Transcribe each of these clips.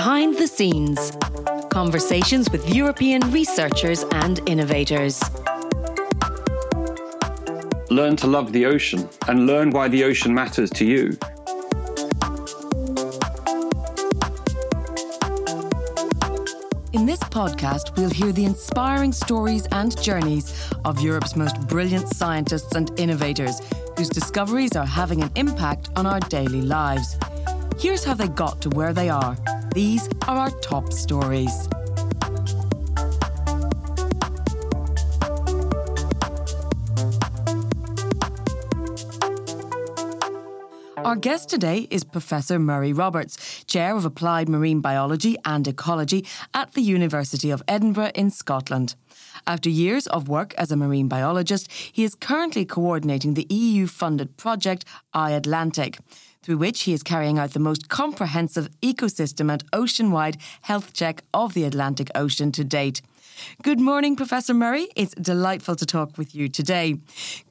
Behind the Scenes Conversations with European researchers and innovators. Learn to love the ocean and learn why the ocean matters to you. In this podcast, we'll hear the inspiring stories and journeys of Europe's most brilliant scientists and innovators whose discoveries are having an impact on our daily lives. Here's how they got to where they are. These are our top stories. Our guest today is Professor Murray Roberts, Chair of Applied Marine Biology and Ecology at the University of Edinburgh in Scotland. After years of work as a marine biologist, he is currently coordinating the EU funded project iAtlantic, through which he is carrying out the most comprehensive ecosystem and ocean wide health check of the Atlantic Ocean to date. Good morning, Professor Murray. It's delightful to talk with you today.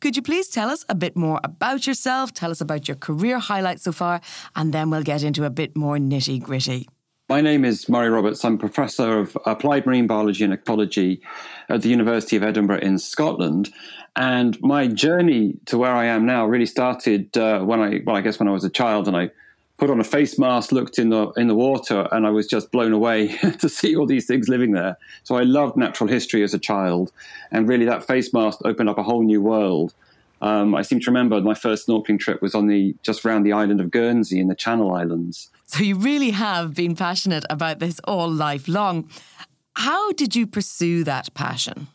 Could you please tell us a bit more about yourself? Tell us about your career highlights so far, and then we'll get into a bit more nitty gritty. My name is Murray Roberts. I'm Professor of Applied Marine Biology and Ecology at the University of Edinburgh in Scotland. And my journey to where I am now really started uh, when I, well, I guess when I was a child and I put on a face mask, looked in the in the water, and I was just blown away to see all these things living there. So I loved natural history as a child, and really that face mask opened up a whole new world. Um, I seem to remember my first snorkeling trip was on the just around the island of Guernsey in the Channel Islands. So you really have been passionate about this all life long. How did you pursue that passion?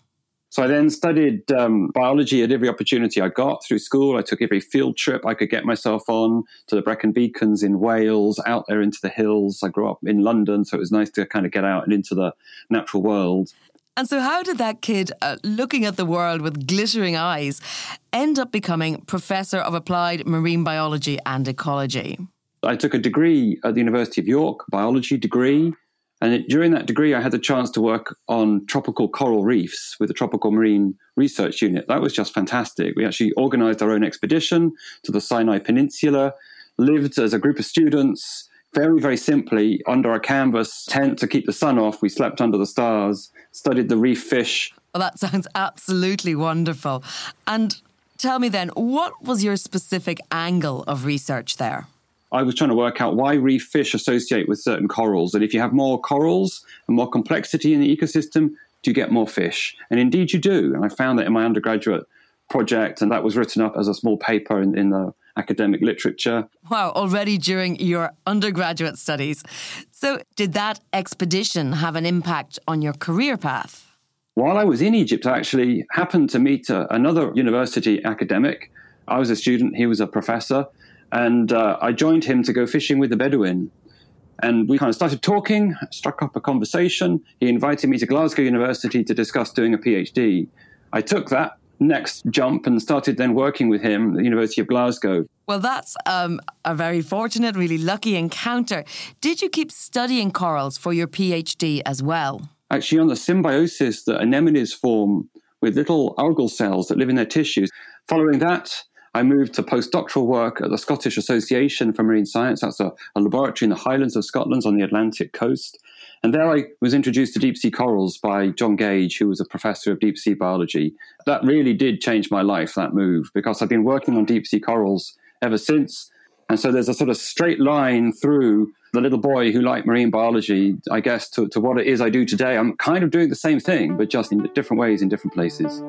So I then studied um, biology at every opportunity I got through school. I took every field trip I could get myself on to the Brecon Beacons in Wales, out there into the hills. I grew up in London, so it was nice to kind of get out and into the natural world. And so, how did that kid, uh, looking at the world with glittering eyes, end up becoming Professor of Applied Marine Biology and Ecology? I took a degree at the University of York, biology degree. And it, during that degree, I had the chance to work on tropical coral reefs with the Tropical Marine Research Unit. That was just fantastic. We actually organized our own expedition to the Sinai Peninsula, lived as a group of students, very, very simply, under a canvas tent to keep the sun off. We slept under the stars, studied the reef fish. Well, that sounds absolutely wonderful. And tell me then, what was your specific angle of research there? I was trying to work out why reef fish associate with certain corals. And if you have more corals and more complexity in the ecosystem, do you get more fish? And indeed you do. And I found that in my undergraduate project, and that was written up as a small paper in, in the academic literature. Wow, already during your undergraduate studies. So, did that expedition have an impact on your career path? While I was in Egypt, I actually happened to meet uh, another university academic. I was a student, he was a professor. And uh, I joined him to go fishing with the Bedouin. And we kind of started talking, struck up a conversation. He invited me to Glasgow University to discuss doing a PhD. I took that next jump and started then working with him at the University of Glasgow. Well, that's um, a very fortunate, really lucky encounter. Did you keep studying corals for your PhD as well? Actually, on the symbiosis that anemones form with little algal cells that live in their tissues. Following that, I moved to postdoctoral work at the Scottish Association for Marine Science. That's a, a, laboratory in the Highlands of Scotland on the Atlantic coast. And there I was introduced to deep sea corals by John Gage, who was a professor of deep sea biology. That really did change my life, that move, because I've been working on deep sea corals ever since. And so there's a sort of straight line through the little boy who liked marine biology, I guess, to, to what it is I do today. I'm kind of doing the same thing, but just in different ways in different places.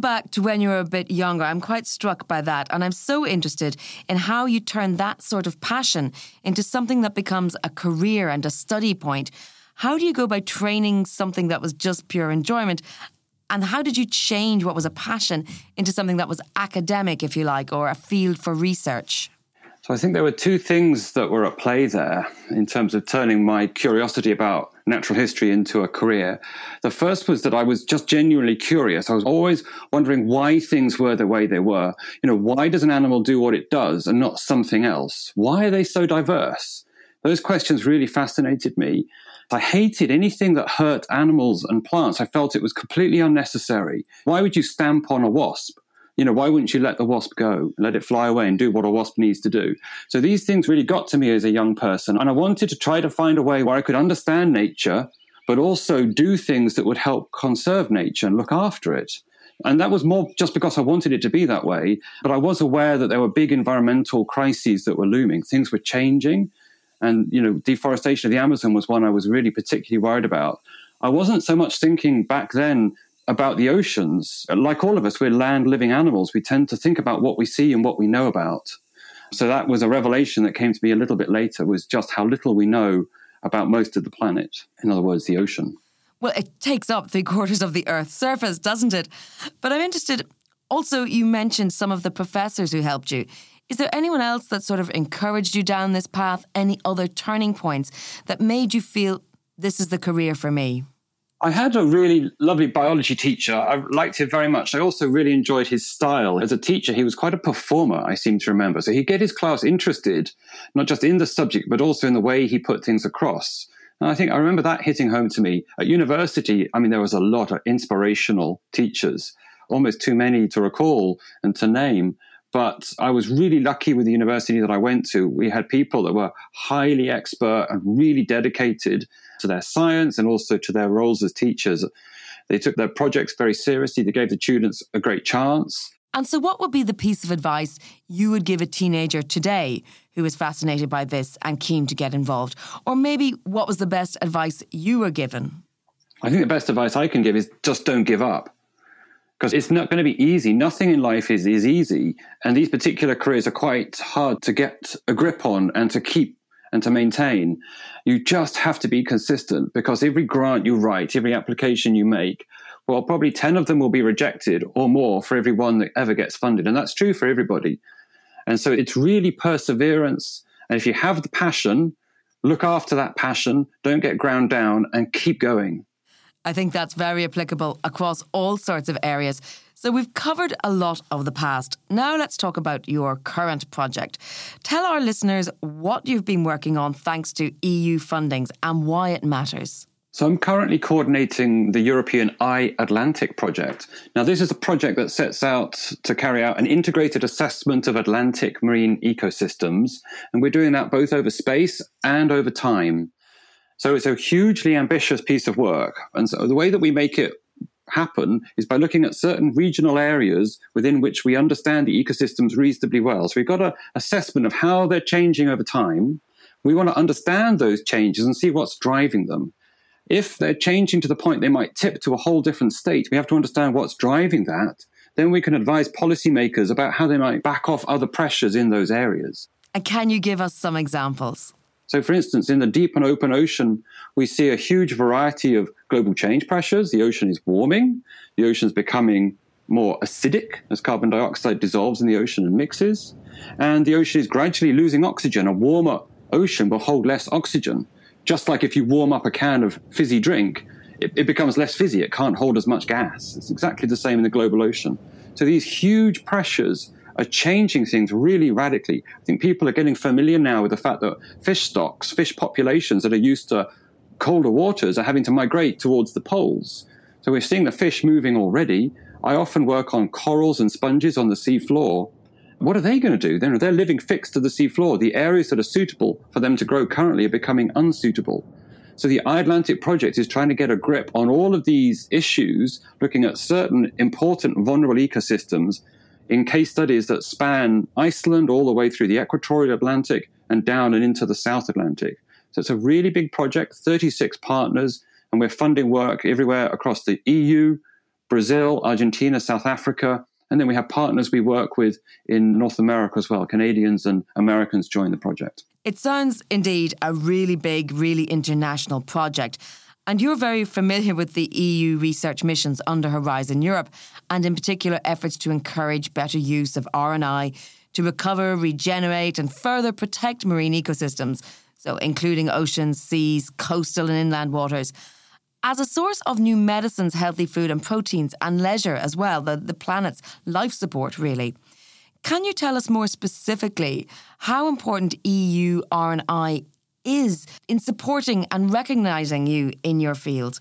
Back to when you were a bit younger. I'm quite struck by that. And I'm so interested in how you turn that sort of passion into something that becomes a career and a study point. How do you go by training something that was just pure enjoyment? And how did you change what was a passion into something that was academic, if you like, or a field for research? So I think there were two things that were at play there in terms of turning my curiosity about natural history into a career. The first was that I was just genuinely curious. I was always wondering why things were the way they were. You know, why does an animal do what it does and not something else? Why are they so diverse? Those questions really fascinated me. I hated anything that hurt animals and plants. I felt it was completely unnecessary. Why would you stamp on a wasp? You know, why wouldn't you let the wasp go, let it fly away and do what a wasp needs to do? So these things really got to me as a young person. And I wanted to try to find a way where I could understand nature, but also do things that would help conserve nature and look after it. And that was more just because I wanted it to be that way. But I was aware that there were big environmental crises that were looming. Things were changing. And, you know, deforestation of the Amazon was one I was really particularly worried about. I wasn't so much thinking back then about the oceans. Like all of us, we're land living animals. We tend to think about what we see and what we know about. So that was a revelation that came to me a little bit later was just how little we know about most of the planet. In other words, the ocean. Well, it takes up three quarters of the Earth's surface, doesn't it? But I'm interested. Also, you mentioned some of the professors who helped you. Is there anyone else that sort of encouraged you down this path? Any other turning points that made you feel this is the career for me? I had a really lovely biology teacher. I liked him very much. I also really enjoyed his style. As a teacher, he was quite a performer, I seem to remember. So he'd get his class interested, not just in the subject, but also in the way he put things across. And I think I remember that hitting home to me. At university, I mean, there was a lot of inspirational teachers, almost too many to recall and to name. But I was really lucky with the university that I went to. We had people that were highly expert and really dedicated to their science and also to their roles as teachers. They took their projects very seriously. They gave the students a great chance. And so, what would be the piece of advice you would give a teenager today who is fascinated by this and keen to get involved? Or maybe what was the best advice you were given? I think the best advice I can give is just don't give up because it's not going to be easy. Nothing in life is, is easy. And these particular careers are quite hard to get a grip on and to keep and to maintain. You just have to be consistent because every grant you write, every application you make, well, probably 10 of them will be rejected or more for every one that ever gets funded. And that's true for everybody. And so it's really perseverance. And if you have the passion, look after that passion, don't get ground down, and keep going. I think that's very applicable across all sorts of areas. So we've covered a lot of the past. Now let's talk about your current project. Tell our listeners what you've been working on thanks to EU fundings and why it matters. So I'm currently coordinating the European iAtlantic project. Now, this is a project that sets out to carry out an integrated assessment of Atlantic marine ecosystems. And we're doing that both over space and over time. So it's a hugely ambitious piece of work. And so the way that we make it happen is by looking at certain regional areas within which we understand the ecosystems reasonably well. So we've got an assessment of how they're changing over time. We want to understand those changes and see what's driving them. If they're changing to the point they might tip to a whole different state, we have to understand what's driving that. Then we can advise policymakers about how they might back off other pressures in those areas. And can you give us some examples? So, for instance, in the deep and open ocean, we see a huge variety of global change pressures. The ocean is warming, the ocean is becoming more acidic as carbon dioxide dissolves in the ocean and mixes, and the ocean is gradually losing oxygen. A warmer ocean will hold less oxygen. Just like if you warm up a can of fizzy drink, it, it becomes less fizzy, it can't hold as much gas. It's exactly the same in the global ocean. So these huge pressures are changing things really radically. I think people are getting familiar now with the fact that fish stocks, fish populations that are used to colder waters are having to migrate towards the poles. So we're seeing the fish moving already. I often work on corals and sponges on the sea floor. What are they going to do? Then they're living fixed to the sea floor. The areas that are suitable for them to grow currently are becoming unsuitable. So the iAtlantic project is trying to get a grip on all of these issues, looking at certain important vulnerable ecosystems in case studies that span Iceland all the way through the equatorial Atlantic and down and into the South Atlantic. So it's a really big project, 36 partners, and we're funding work everywhere across the EU, Brazil, Argentina, South Africa, and then we have partners we work with in North America as well. Canadians and Americans join the project. It sounds indeed a really big, really international project. And you're very familiar with the EU research missions under Horizon Europe, and in particular efforts to encourage better use of R&I to recover, regenerate, and further protect marine ecosystems, so including oceans, seas, coastal and inland waters. As a source of new medicines, healthy food and proteins, and leisure as well, the, the planet's life support, really. Can you tell us more specifically how important EU R&I is in supporting and recognising you in your field?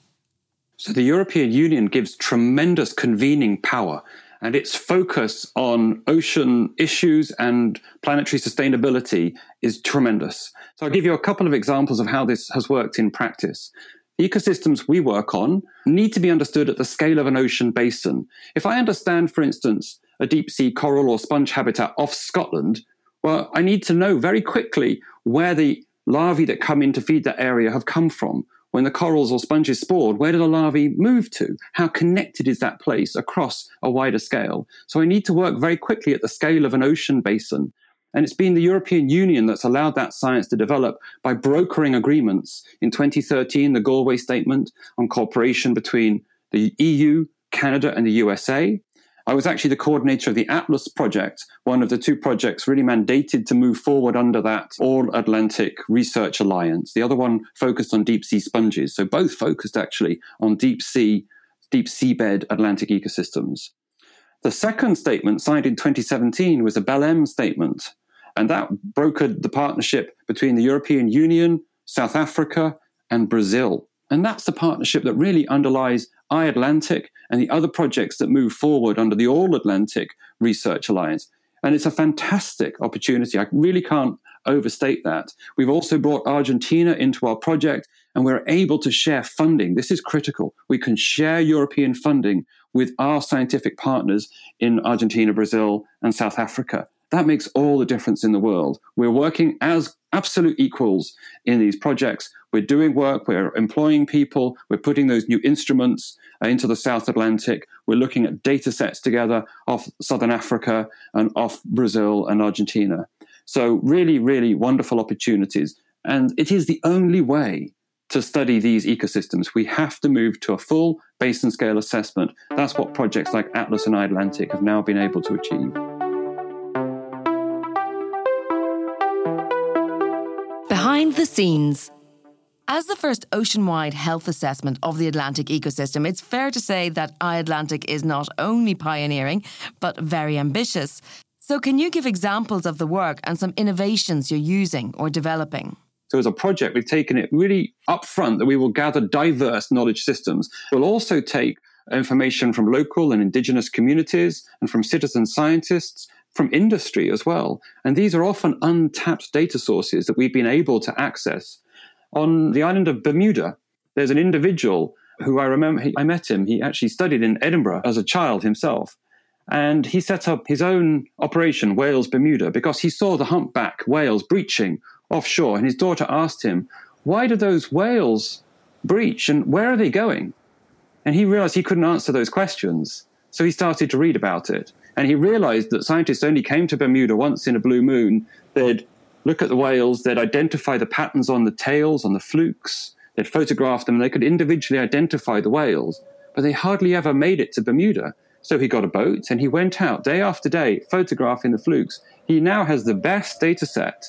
So, the European Union gives tremendous convening power. and its focus on ocean issues and planetary sustainability is tremendous. So I'll give you a couple of examples of how this has worked in practice. The ecosystems we work on need to be understood at the scale of an ocean basin. If I understand, for instance, a deep sea coral or sponge habitat off Scotland, well, I need to know very quickly where the larvae that come in to feed that area have come from. When the corals or sponges spored, where do the larvae move to? How connected is that place across a wider scale? So I need to work very quickly at the scale of an ocean basin. And it's been the European Union that's allowed that science to develop by brokering agreements. In 2013, the Galway Statement on cooperation between the EU, Canada, and the USA. I was actually the coordinator of the Atlas project, one of the two projects really mandated to move forward under that All Atlantic Research Alliance. The other one focused on deep sea sponges. So both focused actually on deep sea, deep seabed Atlantic ecosystems. The second statement, signed in 2017, was a Belém statement, and that brokered the partnership between the European Union, South Africa, and Brazil. And that's the partnership that really underlies iAtlantic and the other projects that move forward under the All Atlantic Research Alliance. And it's a fantastic opportunity. I really can't overstate that. We've also brought Argentina into our project and we're able to share funding. This is critical. We can share European funding with our scientific partners in Argentina, Brazil, and South Africa. That makes all the difference in the world. We're working as absolute equals in these projects. We're doing work, we're employing people, we're putting those new instruments uh, into the South Atlantic. We're looking at data sets together off Southern Africa and off Brazil and Argentina. So, really, really wonderful opportunities. And it is the only way to study these ecosystems. We have to move to a full basin scale assessment. That's what projects like Atlas and iAtlantic have now been able to achieve. Behind the scenes. As the first ocean wide health assessment of the Atlantic ecosystem, it's fair to say that iAtlantic is not only pioneering, but very ambitious. So, can you give examples of the work and some innovations you're using or developing? So, as a project, we've taken it really upfront that we will gather diverse knowledge systems. We'll also take information from local and indigenous communities and from citizen scientists from industry as well. And these are often untapped data sources that we've been able to access on the island of Bermuda, there's an individual who I remember, I met him. He actually studied in Edinburgh as a child himself. And he set up his own operation, Whales Bermuda, because he saw the humpback whales breaching offshore. And his daughter asked him, Why do those whales breach and where are they going? And he realized he couldn't answer those questions. So he started to read about it. And he realized that scientists only came to Bermuda once in a blue moon. They'd look at the whales, they'd identify the patterns on the tails, on the flukes, they'd photograph them, and they could individually identify the whales, but they hardly ever made it to Bermuda. So he got a boat and he went out day after day photographing the flukes. He now has the best data set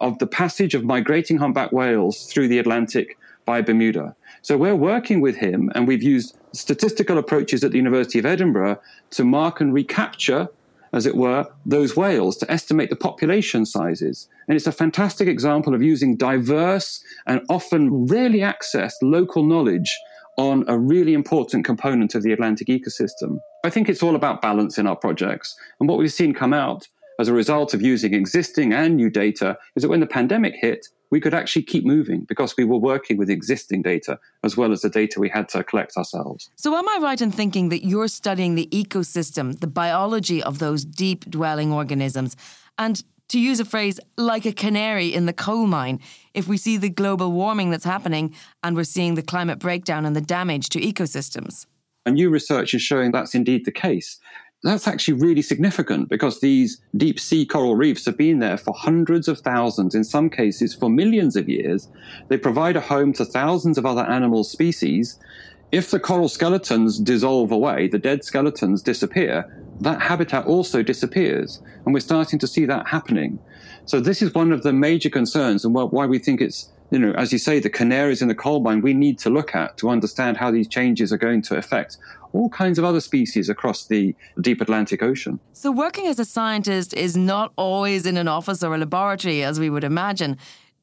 of the passage of migrating humpback whales through the Atlantic by Bermuda. So we're working with him and we've used statistical approaches at the University of Edinburgh to mark and recapture as it were, those whales to estimate the population sizes. And it's a fantastic example of using diverse and often rarely accessed local knowledge on a really important component of the Atlantic ecosystem. I think it's all about balance in our projects. And what we've seen come out as a result of using existing and new data is that when the pandemic hit, we could actually keep moving because we were working with existing data as well as the data we had to collect ourselves. So, am I right in thinking that you're studying the ecosystem, the biology of those deep dwelling organisms, and to use a phrase, like a canary in the coal mine, if we see the global warming that's happening and we're seeing the climate breakdown and the damage to ecosystems? And new research is showing that's indeed the case that's actually really significant because these deep sea coral reefs have been there for hundreds of thousands, in some cases for millions of years. They provide a home to thousands of other animal species. If the coral skeletons dissolve away, the dead skeletons disappear, that habitat also disappears. And we're starting to see that happening. So this is one of the major concerns and why we think it's you know, as you say, the canaries in the coal mine we need to look at to understand how these changes are going to affect all kinds of other species across the deep Atlantic Ocean. So, working as a scientist is not always in an office or a laboratory as we would imagine.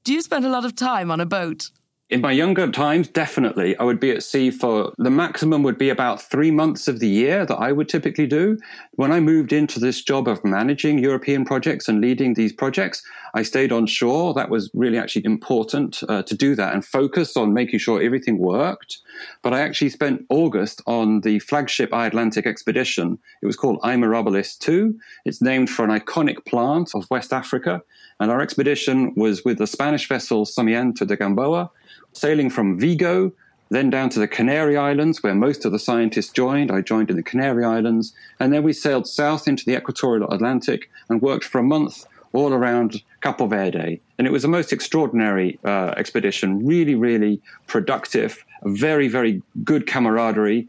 Do you spend a lot of time on a boat? In my younger times, definitely, I would be at sea for the maximum would be about three months of the year that I would typically do. When I moved into this job of managing European projects and leading these projects, I stayed on shore. That was really actually important uh, to do that and focus on making sure everything worked. But I actually spent August on the flagship iAtlantic expedition. It was called I 2. It's named for an iconic plant of West Africa. And our expedition was with the Spanish vessel Sarmiento de Gamboa sailing from Vigo, then down to the Canary Islands, where most of the scientists joined. I joined in the Canary Islands. And then we sailed south into the equatorial Atlantic and worked for a month all around Cabo Verde. And it was a most extraordinary uh, expedition, really, really productive, very, very good camaraderie.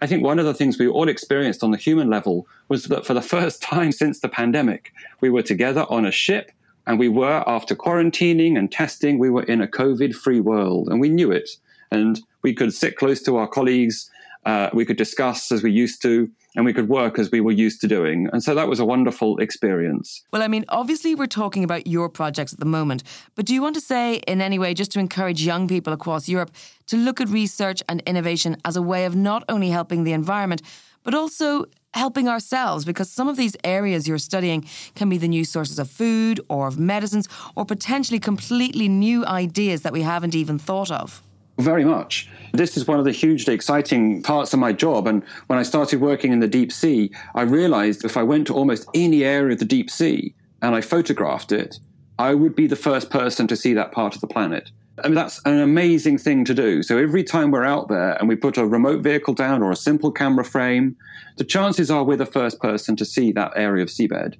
I think one of the things we all experienced on the human level was that for the first time since the pandemic, we were together on a ship and we were, after quarantining and testing, we were in a COVID free world and we knew it. And we could sit close to our colleagues. Uh, we could discuss as we used to, and we could work as we were used to doing. And so that was a wonderful experience. Well, I mean, obviously, we're talking about your projects at the moment, but do you want to say in any way, just to encourage young people across Europe to look at research and innovation as a way of not only helping the environment, but also helping ourselves because some of these areas you're studying can be the new sources of food or of medicines or potentially completely new ideas that we haven't even thought of. Very much. This is one of the hugely exciting parts of my job. And when I started working in the deep sea, I realized if I went to almost any area of the deep sea and I photographed it, I would be the first person to see that part of the planet. I mean, that's an amazing thing to do. So every time we're out there and we put a remote vehicle down or a simple camera frame, the chances are we're the first person to see that area of seabed.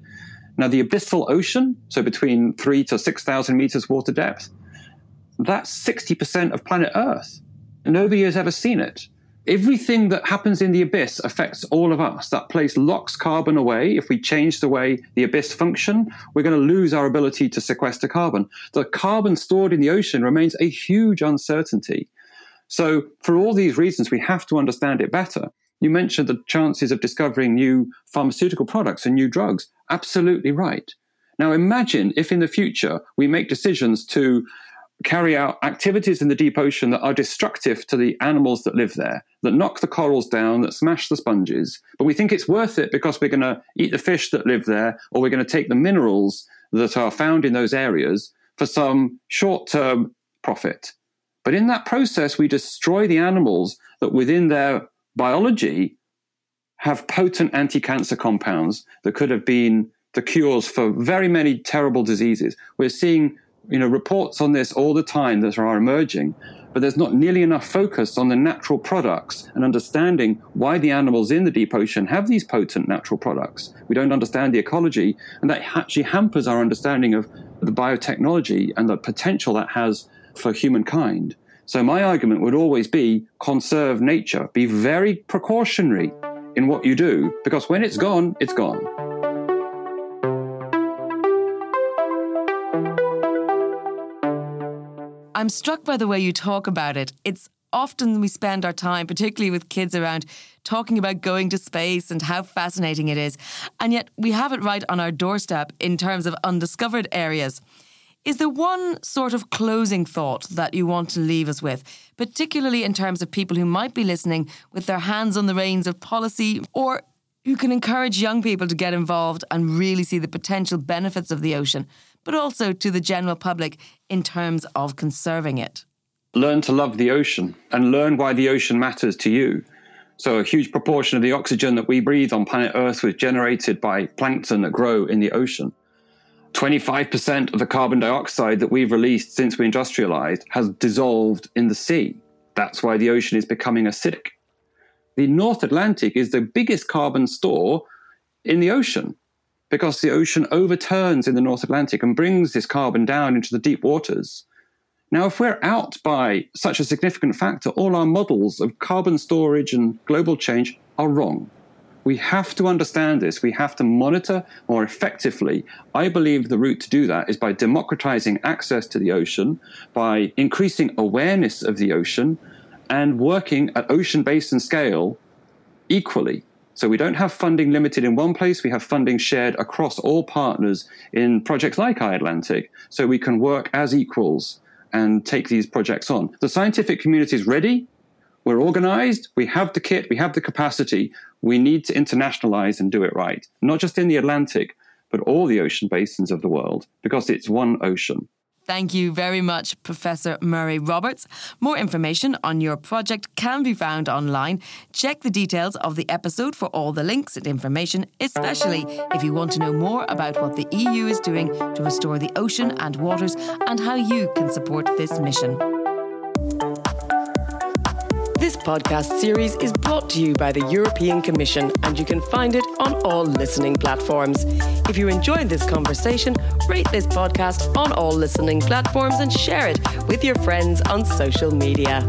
Now, the abyssal ocean, so between three to 6,000 meters water depth, that's 60% of planet Earth. Nobody has ever seen it everything that happens in the abyss affects all of us. That place locks carbon away. If we change the way the abyss function, we're going to lose our ability to sequester carbon. The carbon stored in the ocean remains a huge uncertainty. So for all these reasons, we have to understand it better. You mentioned the chances of discovering new pharmaceutical products and new drugs. Absolutely right. Now imagine if in the future we make decisions to carry out activities in the deep ocean that are destructive to the animals that live there, that knock the corals down, that smash the sponges. But we think it's worth it because we're going to eat the fish that live there, or we're going to take the minerals that are found in those areas for some short term profit. But in that process, we destroy the animals that within their biology have potent anti cancer compounds that could have been the cures for very many terrible diseases. We're seeing you know, reports on this all the time that are emerging, but there's not nearly enough focus on the natural products and understanding why the animals in the deep ocean have these potent natural products. We don't understand the ecology, and that actually hampers our understanding of the biotechnology and the potential that has for humankind. So my argument would always be conserve nature, be very precautionary in what you do, because when it's gone, it's gone. I'm struck by the way you talk about it. It's often we spend our time, particularly with kids around, talking about going to space and how fascinating it is. And yet we have it right on our doorstep in terms of undiscovered areas. Is there one sort of closing thought that you want to leave us with, particularly in terms of people who might be listening with their hands on the reins of policy or who can encourage young people to get involved and really see the potential benefits of the ocean? But also to the general public in terms of conserving it. Learn to love the ocean and learn why the ocean matters to you. So, a huge proportion of the oxygen that we breathe on planet Earth was generated by plankton that grow in the ocean. 25% of the carbon dioxide that we've released since we industrialized has dissolved in the sea. That's why the ocean is becoming acidic. The North Atlantic is the biggest carbon store in the ocean because the ocean overturns in the North Atlantic and brings this carbon down into the deep waters. Now, if we're out by such a significant factor, all our models of carbon storage and global change are wrong. We have to understand this. We have to monitor more effectively. I believe the route to do that is by democratizing access to the ocean, by increasing awareness of the ocean, and working at ocean basin scale equally. So we don't have funding limited in one place, we have funding shared across all partners in projects like iAtlantic, so we can work as equals and take these projects on. The scientific community is ready. We're organized. We have the kit. We have the capacity. We need to internationalize and do it right, not just in the Atlantic, but all the ocean basins of the world, because it's one ocean. Thank you very much, Professor Murray Roberts. More information on your project can be found online. Check the details of the episode for all the links and information, especially if you want to know more about what the EU is doing to restore the ocean and waters and how you can support this mission. Podcast series is brought to you by the European Commission, and you can find it on all listening platforms. If you enjoyed this conversation, rate this podcast on all listening platforms and share it with your friends on social media.